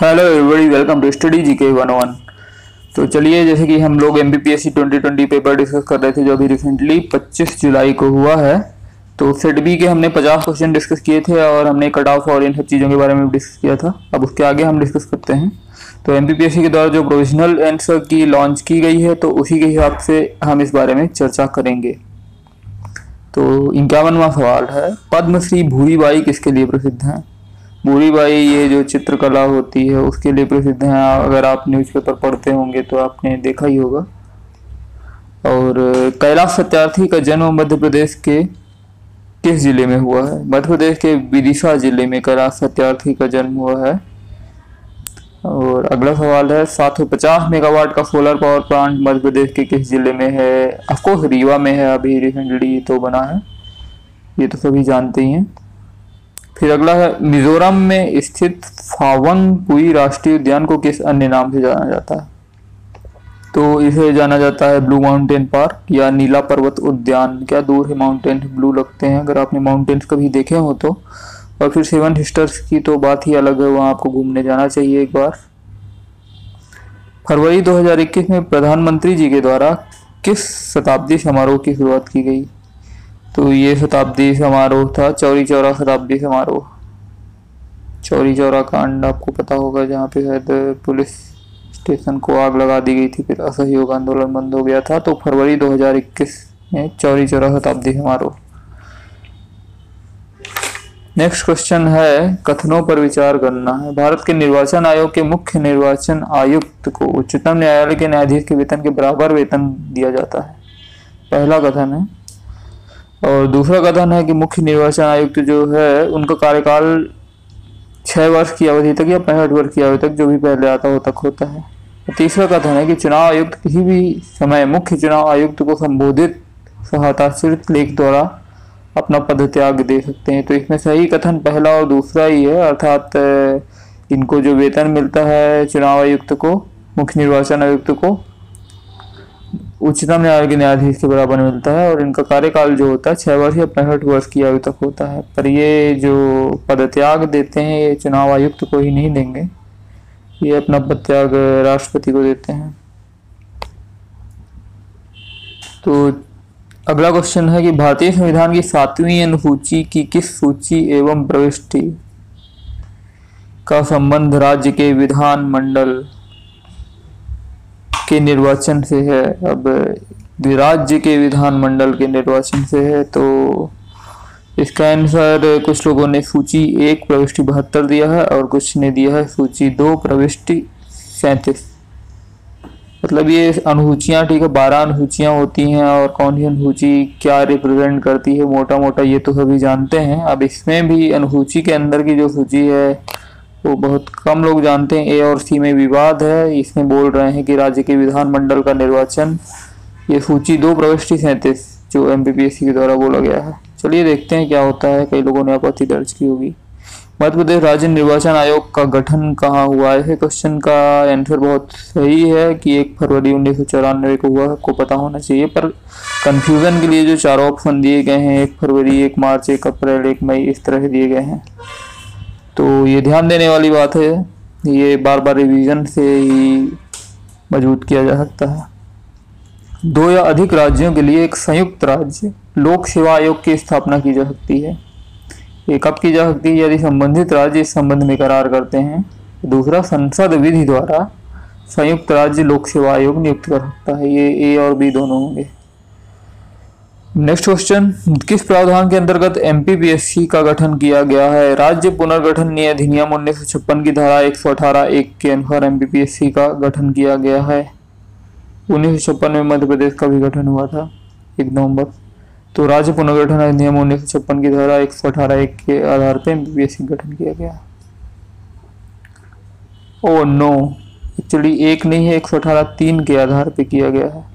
Hello everybody welcome to study G K one one तो चलिए, जैसे कि हम लोग M B P S C twenty twenty paper discuss कर रहे थे जो अभी रिसेंटली 25 जुलाई को हुआ है। तो सेट बी के हमने 50 क्वेश्चन डिस्कस किए थे और हमने कट ऑफ़ और इन सब चीज़ों के बारे में डिस्कस किया था। अब उसके आगे हम डिस्कस करते हैं। तो एम के द्वारा जो प्रोविजनल आंसर की लॉन्च की गई है तो उसी के हिसाब से हम इस बारे में चर्चा करेंगे। तो इक्यावनवा सवाल है, पद्मश्री भूरीबाई किसके लिए प्रसिद्ध है? भूरीबाई ये जो चित्रकला होती है, उसके लिए प्रसिद्ध है। अगर आप न्यूज़पेपर पढ़ते होंगे तो आपने देखा ही होगा। और कैलाश सत्यार्थी का जन्म मध्य प्रदेश के किस ज़िले में हुआ है? मध्य प्रदेश के विदिशा ज़िले में कैलाश सत्यार्थी का जन्म हुआ है। और अगला सवाल है, सात सौ पचास मेगावाट का solar power plant Madhya Pradesh के किस ज़िले में है? अफकोर्स रीवा में है, अभी रिसेंटली तो बना है। ये तो सभी जानते ही हैं। फिर अगला है, मिजोरम में स्थित फावंग पुई राष्ट्रीय उद्यान को किस अन्य नाम से जाना जाता है? तो इसे जाना जाता है ब्लू माउंटेन पार्क या नीला पर्वत उद्यान। क्या दूर है माउंटेन ब्लू लगते हैं? अगर आपने माउंटेन्स कभी देखे हो तो। और फिर सेवन सिस्टर्स की तो बात ही अलग है, वहाँ आपको घूमने जाना चाहिए एक बार। फरवरी 2021 में प्रधानमंत्री जी के द्वारा किस शताब्दी समारोह की शुरुआत की गई? तो ये शताब्दी समारोह था, चौरी चौरा शताब्दी समारोह। चौरी चौरा कांड आपको पता होगा, जहाँ पे शायद पुलिस स्टेशन को आग लगा दी गई थी, फिर असहयोग आंदोलन बंद हो गया था तो फरवरी 2021 में चौरी चौरा शताब्दी समारोह। नेक्स्ट क्वेश्चन है, कथनों पर विचार करना है। भारत के निर्वाचन आयोग के मुख्य निर्वाचन आयुक्त को उच्चतम न्यायालय के न्यायाधीश के वेतन के बराबर वेतन दिया जाता है। पहला कथन है और दूसरा कथन है कि मुख्य निर्वाचन आयुक्त जो है, उनका कार्यकाल छः वर्ष की अवधि तक या पैंसठ वर्ष की अवधि तक जो भी पहले आता हो, तक होता है। तीसरा कथन है कि चुनाव आयुक्त किसी भी समय मुख्य चुनाव आयुक्त को संबोधित, सहायताश्रित लेख द्वारा अपना पद त्याग दे सकते हैं। तो इसमें सही कथन पहला और दूसरा ही है, अर्थात, इनको जो वेतन मिलता है चुनाव आयुक्त को, मुख्य निर्वाचन आयुक्त को उच्चतम न्यायालय के न्यायाधीश के बराबर मिलता है और इनका कार्यकाल जो होता है, छह वर्ष या पैंसठ वर्ष की आयु तक होता है। पर ये जो पद त्याग देते हैं, ये चुनाव आयुक्त को ही नहीं देंगे। ये अपना पद त्याग राष्ट्रपति को देते हैं। तो अगला क्वेश्चन है कि भारतीय संविधान की सातवीं अनुसूची की किस सूची एवं प्रविष्टि का संबंध राज्य के विधान मंडल के निर्वाचन से है। अब राज्य के विधानमंडल के निर्वाचन से है तो इसका आंसर कुछ लोगों ने सूची एक प्रविष्टि बहत्तर दिया है और कुछ ने दिया है सूची दो प्रविष्टि सैंतीस। मतलब ये अनुसूचियाँ, ठीक है, बारह अनुसूचियाँ होती हैं और कौन सी अनुसूची क्या रिप्रेजेंट करती है मोटा मोटा ये तो सभी जानते हैं। अब इसमें भी अनुसूची के अंदर की जो सूची है वो बहुत कम लोग जानते हैं, ए और सी में विवाद है। इसमें बोल रहे हैं कि राज्य के विधानमंडल का निर्वाचन, ये सूची दो प्रविष्टि सैंतीस, जो एम के द्वारा बोला गया है। चलिए देखते हैं क्या होता है। कई लोगों ने आपत्ति दर्ज की होगी। मध्य प्रदेश राज्य निर्वाचन आयोग का गठन कहाँ हुआ है? क्वेश्चन का आंसर बहुत सही है कि एक फरवरी उन्नीस सौ चौरानवे को हुआ को पता होना चाहिए, पर कंफ्यूजन के लिए जो चार ऑप्शन दिए गए हैं, एक फरवरी, एक मार्च, एक अप्रैल, एक मई, इस तरह से दिए गए हैं। तो ये ध्यान देने वाली बात है, ये बार बार रिवीजन से ही मज़बूत किया जा सकता है। दो या अधिक राज्यों के लिए एक संयुक्त राज्य, लोक सेवा आयोग की स्थापना की जा सकती है। ये कब की जा सकती है? यदि संबंधित राज्य इस संबंध में करार करते हैं, दूसरा संसद विधि द्वारा संयुक्त राज्य लोक सेवा आयोग नियुक्त कर सकता है। ये ए और बी दोनों होंगे। नेक्स्ट क्वेश्चन किस प्रावधान के अंतर्गत एमपीपीएससी का गठन किया गया है? राज्य पुनर्गठन अधिनियम उन्नीस सौ छप्पन की धारा एक सौ अठारह एक के अनुसार एमपीपीएससी का गठन किया गया है। उन्नीस में मध्य प्रदेश का भी गठन हुआ था, एक नवंबर। तो राज्य पुनर्गठन अधिनियम उन्नीस सौ छप्पन की धारा एक सौ अठारह एक के आधार पर एमबीबीएस गठन किया गया। ओ, नो। एक्चुअली एक नहीं है, एक सौ अठारह तीन के आधार पे किया गया है।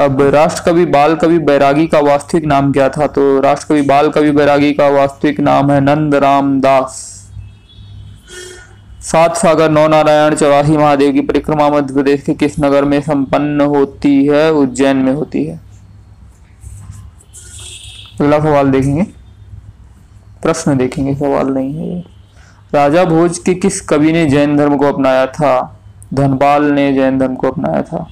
अब राष्ट्रकवि बाल कवि बैरागी का वास्तविक नाम क्या था? तो राष्ट्रकवि बाल कवि बैरागी का वास्तविक नाम है नंद राम दास। सात सागर, नौ नारायण, चौरासी महादेव की परिक्रमा मध्य प्रदेश के किस नगर में संपन्न होती है? उज्जैन में होती है। अगला सवाल देखेंगे। प्रश्न देखेंगे, सवाल नहीं है राजा भोज के किस कवि ने जैन धर्म को अपनाया था? धनपाल ने जैन धर्म को अपनाया था।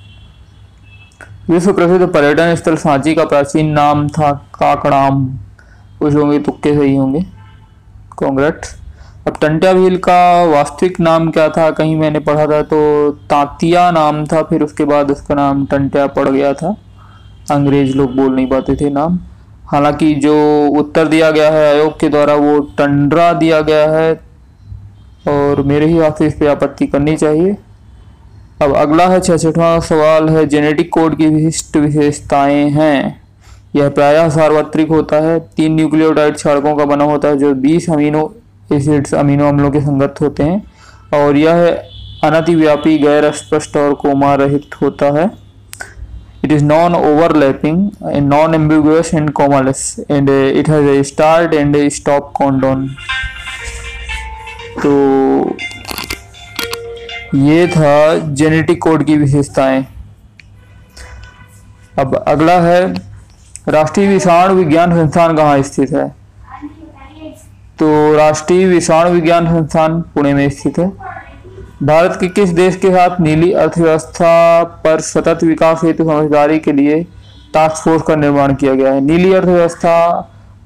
विश्व प्रसिद्ध पर्यटन स्थल सांची का प्राचीन नाम था काकड़ाम कुछ होंगे तुक्के सही होंगे। कॉन्ग्रेट्स अब टंटिया भील का वास्तविक नाम क्या था? कहीं मैंने पढ़ा था तो तांतिया नाम था, फिर उसके बाद उसका नाम टंटिया पड़ गया था। अंग्रेज़ लोग बोल नहीं पाते थे नाम। हालाँकि जो उत्तर दिया गया है आयोग के द्वारा, वो टंड्रा दिया गया है। और मेरे ही हाथ से इस पर आपत्ति करनी चाहिए। अब अगला है छठवा सवाल है जेनेटिक कोड की विशिष्ट विशेषताएँ हैं। यह प्रायः सार्वत्रिक होता है तीन न्यूक्लियोटाइड क्षारकों का बना होता है जो 20 अमीनो एसिड्स अमीनो अम्लों के संगत होते हैं और यह अनतिव्यापी गैर स्पष्ट और कोमा रहित होता है। Is non-overlapping and non-ambiguous and commaless and uh, it has a start and a stop codon तो ये था जेनेटिक कोड की विशेषताएँ। अब अगला है, राष्ट्रीय विषाणु विज्ञान संस्थान कहाँ स्थित है? तो राष्ट्रीय विषाणु विज्ञान संस्थान पुणे में स्थित है। भारत के किस देश के साथ नीली अर्थव्यवस्था पर सतत विकास हेतु समझदारी के लिए टास्क फोर्स का निर्माण किया गया है? नीली अर्थव्यवस्था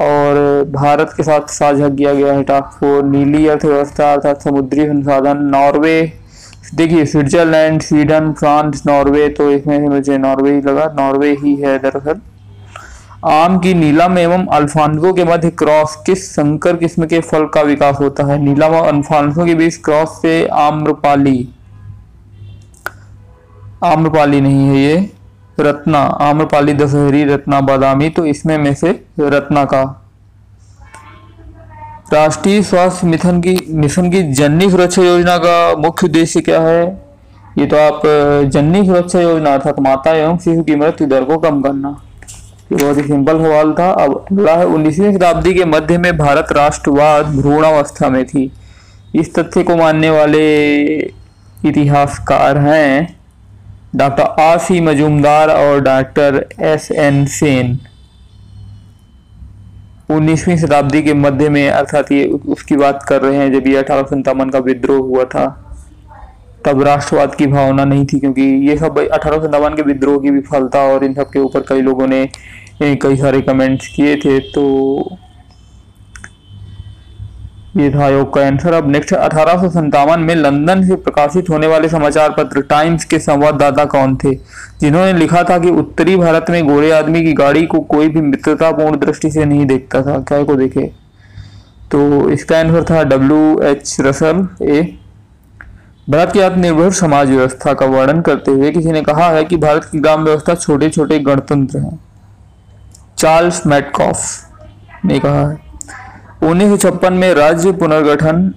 और भारत के साथ साझा किया गया है टास्क फोर्स नीली अर्थव्यवस्था अर्थात समुद्री संसाधन, नॉर्वे। देखिए, स्विट्जरलैंड, स्वीडन, फ्रांस, नॉर्वे तो इसमें से मुझे नॉर्वे ही लगा। नॉर्वे ही है दरअसल। आम की नीलम एवं अल्फांसो के मध्य क्रॉस किस संकर किस्म के फल का विकास होता है? नीलम और अल्फांसो के बीच क्रॉस से आम्रपाली। आम्रपाली नहीं है ये। रत्ना। आम्रपाली दशहरी रत्ना बादामी तो इसमें में से रत्ना का राष्ट्रीय स्वास्थ्य मिशन की मिशन की जननी सुरक्षा योजना का मुख्य उद्देश्य क्या है? ये तो आप जननी सुरक्षा योजना अर्थात माता एवं शिशु की मृत्यु दर को कम करना। ये बहुत ही सिंपल सवाल था। अब अगला है, उन्नीसवीं शताब्दी के मध्य में भारत राष्ट्रवाद भ्रूणावस्था में थी। इस तथ्य को मानने वाले इतिहासकार हैं डॉक्टर आर सी मजूमदार और डॉक्टर एस एन सेन। उन्नीसवीं शताब्दी के मध्य में, अर्थात ये उसकी बात कर रहे हैं, जब ये अठारह का विद्रोह हुआ था, तब राष्ट्रवाद की भावना नहीं थी, क्योंकि ये सब अठारह के विद्रोह की विफलता और इन सब के ऊपर कई लोगों ने कई सारे कमेंट्स किए थे तो ये था आयोग का आंसर अब नेक्स्ट अठारह में लंदन से प्रकाशित होने वाले समाचार पत्र टाइम्स के संवाददाता कौन थे? जिन्होंने लिखा था कि उत्तरी भारत में गोरे आदमी की गाड़ी को कोई भी मित्रतापूर्ण दृष्टि से नहीं देखता था। क्या को देखे? तो इसका आंसर था डब्ल्यू एच रसल ए भारत की आत्मनिर्भर समाज व्यवस्था का वर्णन करते हुए किसी ने कहा है कि भारत की ग्राम व्यवस्था छोटे छोटे गणतंत्र है। चार्ल्स मैटकॉफ ने कहा है। उन्नीस सौ छप्पन में राज्य पुनर्गठन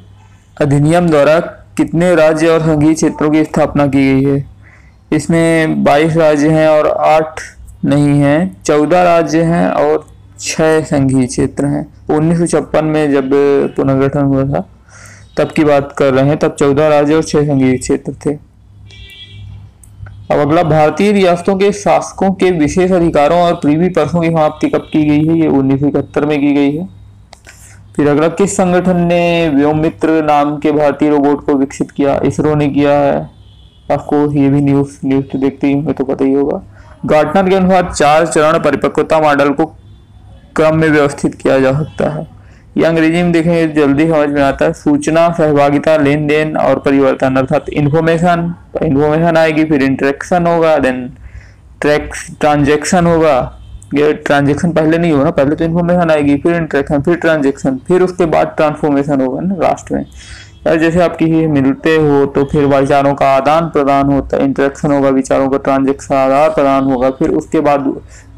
अधिनियम द्वारा कितने राज्य और संघीय क्षेत्रों की स्थापना की गई है? इसमें 22 राज्य हैं और 8 नहीं हैं। 14 राज्य हैं और 6 संघीय क्षेत्र हैं। उन्नीस सौ छप्पन में जब पुनर्गठन हुआ था, तब की बात कर रहे हैं, तब 14 राज्य और 6 संघीय क्षेत्र थे। अब अगला, भारतीय रियासतों के शासकों के विशेष अधिकारों और प्रीवी परसों की समाप्ति कब की गई है? ये उन्नीस सौ इकहत्तर में की गई है। फिर अगला, किस संगठन ने व्योमित्र नाम के भारतीय रोबोट को विकसित किया? इसरो ने किया है। आपको ये भी न्यूज़ न्यूज़ तो देखते ही होंगे तो पता ही होगा। गार्टनर के अनुसार चार चरण परिपक्वता मॉडल को क्रम में व्यवस्थित किया जा सकता है। ये अंग्रेज़ी में देखेंगे, जल्दी समझ में आता है। सूचना, सहभागिता लेन देन और परिवर्तन, अर्थात इन्फॉर्मेशन इन्फॉर्मेशन आएगी, फिर इंटरेक्शन होगा देन ट्रैक्स ट्रांजेक्शन होगा। ये ट्रांजेक्शन पहले नहीं होगा पहले तो इन्फॉर्मेशन आएगी, फिर इंट्रैक्शन फिर ट्रांजेक्शन फिर उसके बाद ट्रांसफॉर्मेशन होगा ना लास्ट में। यार जैसे आप किसी मिलते हो तो फिर विचारों का आदान प्रदान होता है इंटरेक्शन होगा, विचारों का ट्रांजेक्शन आदान प्रदान होगा, फिर उसके बाद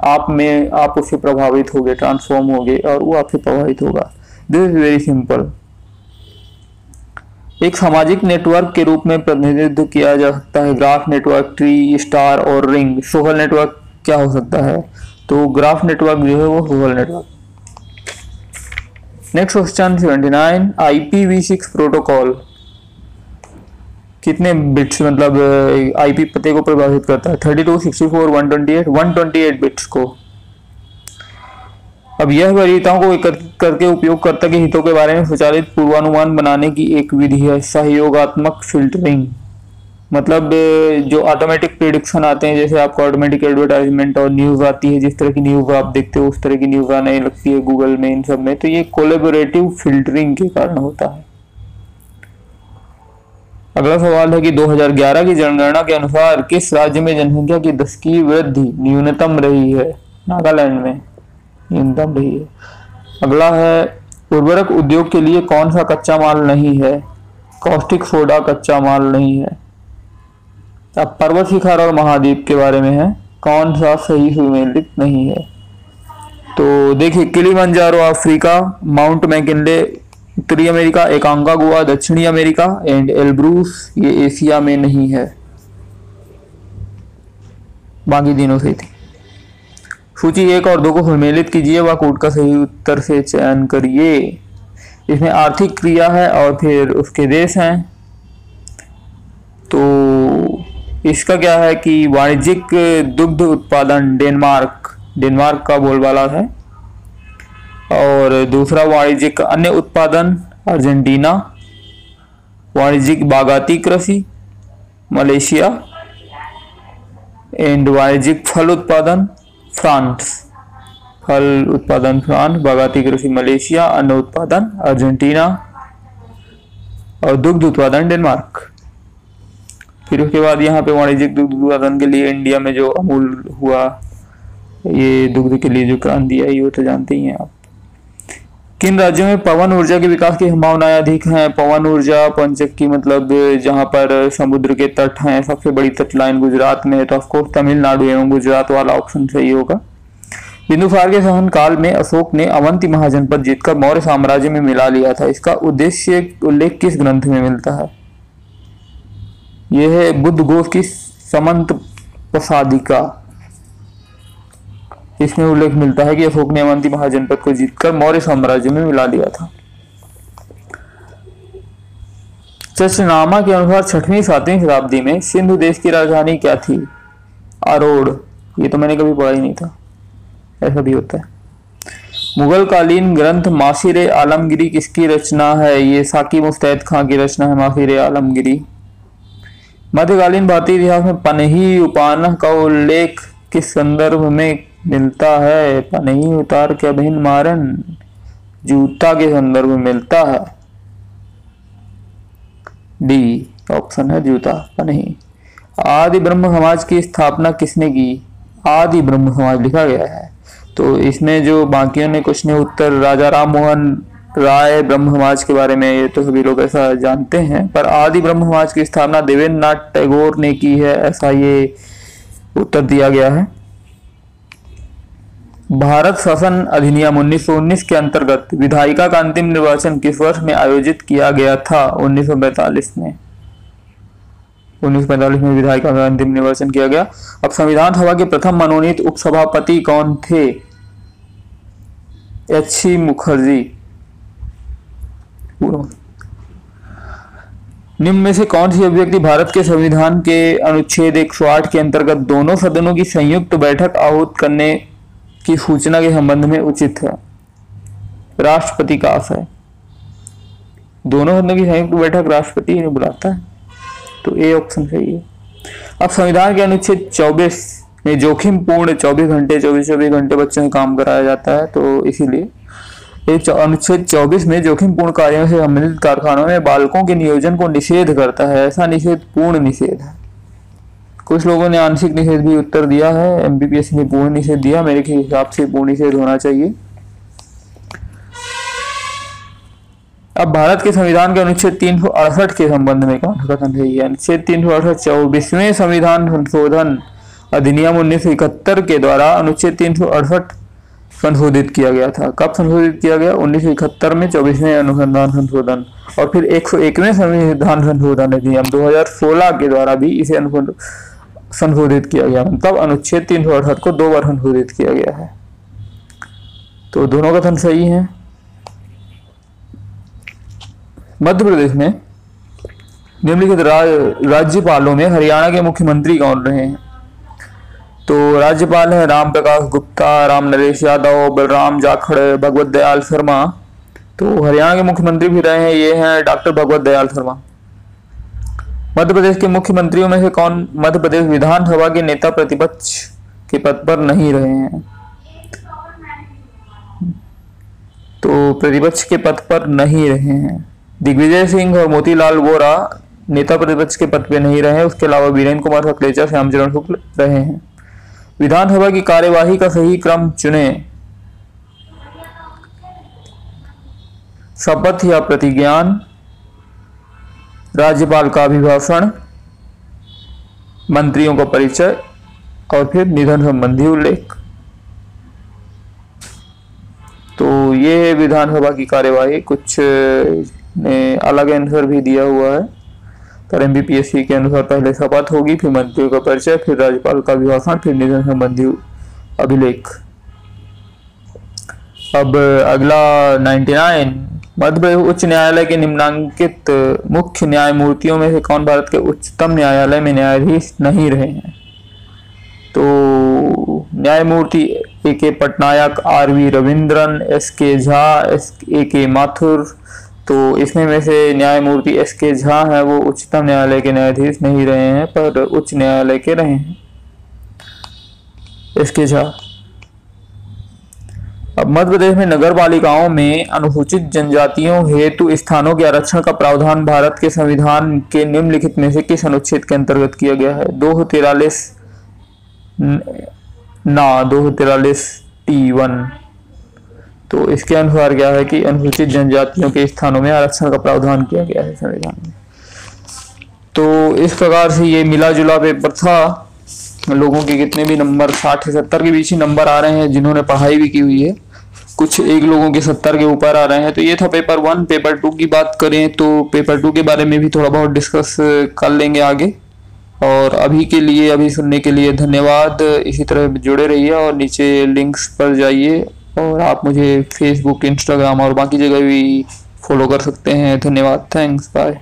आप में, आप उससे प्रभावित होगे ट्रांसफॉर्म होगे और वो आपसे प्रभावित होगा। दिस इज़ वेरी सिंपल एक सामाजिक नेटवर्क के रूप में प्रतिनिधित्व किया जा सकता है। ग्राफ नेटवर्क ट्री स्टार और रिंग सोशल नेटवर्क क्या हो सकता है? तो ग्राफ नेटवर्क जो है वो Google network next question seventy nine I P V six protocol कितने बिट्स मतलब आईपी पते को प्रभावित करता है? Thirty two sixty four one twenty eight one twenty eight bits को। अब यह वरीयताओं को एकत्रित करके उपयोगकर्ता के हितों के बारे में स्वचालित पूर्वानुमान बनाने की एक विधि है, सहयोगात्मक फिल्टरिंग मतलब जो ऑटोमेटिक प्रिडिक्शन आते हैं, जैसे आपको ऑटोमेटिक एडवर्टाइजमेंट और न्यूज़ आती है, जिस तरह की न्यूज़ आप देखते हो, उस तरह की न्यूज़ आने लगती है गूगल में, इन सब में तो ये कोलेबोरेटिव फिल्टरिंग के कारण होता है। अगला सवाल है कि 2011 की जनगणना के अनुसार किस राज्य में जनसंख्या की दस की वृद्धि न्यूनतम रही है? नागालैंड में न्यूनतम रही है। अगला है, उर्वरक उद्योग के लिए कौन सा कच्चा माल नहीं है? कॉस्टिक सोडा कच्चा माल नहीं है। अब पर्वत शिखर और महाद्वीप के बारे में है। कौन सा सही सुमेलित नहीं है? तो देखिए, किलीमंजारो अफ्रीका, माउंट मैकिनले उत्तरी अमेरिका एकांका गोवा दक्षिणी अमेरिका एंड एल्ब्रूस ये एशिया में नहीं है। बाकी दिनों से थी। सूची एक और दो को सम्मिलित कीजिए व कोड का सही उत्तर से चयन करिए। इसमें आर्थिक क्रिया है और फिर उसके देश हैं। तो इसका क्या है कि वाणिज्यिक दुग्ध उत्पादन डेनमार्क डेनमार्क का बोलबाला है। और दूसरा वाणिज्यिक अन्य उत्पादन, अर्जेंटीना। वाणिज्यिक बागाती कृषि, मलेशिया। एंड वाणिज्यिक फल उत्पादन, फ्रांस। फल उत्पादन फ्रांस, बागाती कृषि मलेशिया। अन्न उत्पादन, अर्जेंटीना। और दुग्ध उत्पादन, डेनमार्क। फिर उसके बाद यहाँ पे वाणिज्यिक दुग्ध उत्पादन के लिए इंडिया में जो अमूल हुआ, ये दुग्ध के लिए जो क्रांति आई, वो तो जानते ही हैं आप। किन राज्यों में पवन ऊर्जा के विकास की संभावनाएँ अधिक हैं? पवन ऊर्जा, पंचक की मतलब जहाँ पर समुद्र के तट हैं, सबसे बड़ी तट लाइन गुजरात में है तो ऑफकोर्स तमिलनाडु एवं गुजरात वाला ऑप्शन सही होगा। बिंदुसार के सहन काल में अशोक ने अवंती महाजनपद जीतकर मौर्य साम्राज्य में मिला लिया था। इसका उद्देश्य उल्लेख किस ग्रंथ में मिलता है? यह है बुद्ध घोष की समंत प्रसादिका। इसमें उल्लेख मिलता है कि अशोक ने अवंती महाजनपद को जीतकर मौर्य साम्राज्य में मिला दिया था। चचनामा के अनुसार छठवीं, सातवीं शताब्दी में सिंधु देश की राजधानी क्या थी? अरोड़ ये तो मैंने कभी पढ़ा ही नहीं था। ऐसा भी होता है। मुगल कालीन ग्रंथ मासिर आलमगिरी किसकी रचना है? ये साकी मुस्तैद खां की रचना है, मासिर आलमगिरी। मध्यकालीन भारतीय इतिहास में पनही उपान का उल्लेख किस संदर्भ में मिलता है? नहीं उतार के अभिन मारन जूता के संदर्भ में मिलता है। डी, ऑप्शन है जूता नहीं आदि ब्रह्म समाज की स्थापना किसने की? आदि ब्रह्म समाज लिखा गया है। तो इसमें जो बाकियों ने कुछ ने उत्तर, राजा राम मोहन राय ब्रह्म समाज के बारे में ये तो सभी लोग ऐसा जानते हैं, पर आदि ब्रह्म समाज की स्थापना देवेंद्र नाथ टैगोर ने की है, ऐसा ये उत्तर दिया गया है। भारत शासन अधिनियम 1919 के अंतर्गत विधायिका का अंतिम निर्वाचन किस वर्ष में आयोजित किया गया था? 1945 में। 1945 में विधायिका का अंतिम निर्वाचन किया गया। अब संविधान सभा के प्रथम मनोनीत उपसभापति कौन थे? H C Mukherjee. निम्न में से कौन सी अभिव्यक्ति भारत के संविधान के अनुच्छेद 108 के अंतर्गत दोनों सदनों की संयुक्त बैठक आहूत करने की सूचना के संबंध में उचित है? राष्ट्रपति का आशय। दोनों सदनों की संयुक्त बैठक राष्ट्रपति ने बुलाता है तो ए ऑप्शन सही है अब संविधान के अनुच्छेद 24 में जोखिम पूर्ण 24 घंटे 24 चौबीस घंटे बच्चों से काम कराया जाता है तो इसीलिए अनुच्छेद 24 में जोखिम पूर्ण कार्यों से संबंधित कारखानों में बालकों के नियोजन को निषेध करता है। ऐसा निषेध पूर्ण निषेध है। कुछ लोगों ने आंशिक निषेध भी उत्तर दिया है। एमबीपीएस ने पूर्ण निषेध दिया। मेरे हिसाब से पूर्ण निषेध होना चाहिए। अब भारत के संविधान के अनुच्छेद तीन सौ अड़सठ के संबंध में कौन कथन है अनुच्छेद तीन सौ अड़सठ चौबीसवें संविधान संशोधन अधिनियम उन्नीस सौ इकहत्तर के द्वारा अनुच्छेद तीन सौ अड़सठ संशोधित किया गया था। कब संशोधित किया गया? उन्नीस सौ इकहत्तर में चौबीसवें अनुसंधान संशोधन। और फिर एक सौ एकवें संविधान संशोधन अधिनियम 2016 के द्वारा भी इसे संशोधित किया गया। मतलब अनुच्छेद तीन सौ अड़सठ को दो बार संशोधित किया गया है। तो दोनों कथन सही है। मध्य प्रदेश में निम्नलिखित राज्यपालों में हरियाणा के मुख्यमंत्री कौन रहे हैं? तो राज्यपाल है राम प्रकाश गुप्ता, राम नरेश यादव, बलराम जाखड़, भगवत दयाल शर्मा। तो हरियाणा के मुख्यमंत्री भी रहे हैं, ये हैं डॉक्टर भगवत दयाल शर्मा। मध्य प्रदेश के मुख्यमंत्रियों में से कौन मध्य प्रदेश विधानसभा के नेता प्रतिपक्ष के पद पर नहीं रहे हैं? तो प्रतिपक्ष के पद पर नहीं रहे हैं। दिग्विजय सिंह और मोतीलाल वोरा नेता प्रतिपक्ष के पद पर नहीं रहे उसके अलावा वीरेंद्र कुमार सखलेचा श्यामचरण शुक्ल रहे हैं। विधानसभा की कार्यवाही का सही क्रम चुने। शपथ या प्रतिज्ञान। राज्यपाल का अभिभाषण। मंत्रियों का परिचय। और फिर निधन संबंधी उल्लेख। तो ये विधानसभा की कार्यवाही कुछ ने अलग आंसर भी दिया हुआ है। पर एमबीपीएससी के अनुसार पहले शपथ होगी, फिर मंत्रियों का परिचय, फिर राज्यपाल का अभिभाषण फिर निधन संबंधी अभिलेख। अब अगला 99 मध्य प्रदेश उच्च न्यायालय के निम्नांकित मुख्य न्यायमूर्तियों में से कौन भारत के उच्चतम न्यायालय में न्यायाधीश नहीं रहे हैं? तो न्यायमूर्ति A K Patnaik, R V Ravindran, S K Jha, S ए के माथुर तो इसमें में से न्यायमूर्ति एस के झा है, वो उच्चतम न्यायालय के न्यायाधीश नहीं रहे हैं, पर उच्च न्यायालय के रहे हैं। S K Jha. अब मध्य प्रदेश में नगर पालिकाओं में अनुसूचित जनजातियों हेतु स्थानों के आरक्षण का प्रावधान भारत के संविधान के निम्नलिखित में से किस अनुच्छेद के अंतर्गत किया गया है? दो तिरालीस ना, दो तिरालीस टी वन। तो इसके अनुसार क्या है कि अनुसूचित जनजातियों के स्थानों में आरक्षण का प्रावधान किया गया है संविधान में। तो इस प्रकार से ये मिला जुला पेपर था। लोगों के कितने भी नंबर, साठ से सत्तर के बीच ही नंबर आ रहे हैं, जिन्होंने पढ़ाई भी की हुई है, कुछ एक लोगों के सत्तर के ऊपर आ रहे हैं। तो ये था पेपर वन। पेपर टू की बात करें तो पेपर टू के बारे में भी थोड़ा बहुत डिस्कस कर लेंगे आगे। और अभी के लिए, अभी सुनने के लिए धन्यवाद। इसी तरह जुड़े रहिए और नीचे लिंक्स पर जाइए। और आप मुझे फेसबुक इंस्टाग्राम और बाकी जगह भी फॉलो कर सकते हैं। धन्यवाद। Thanks bye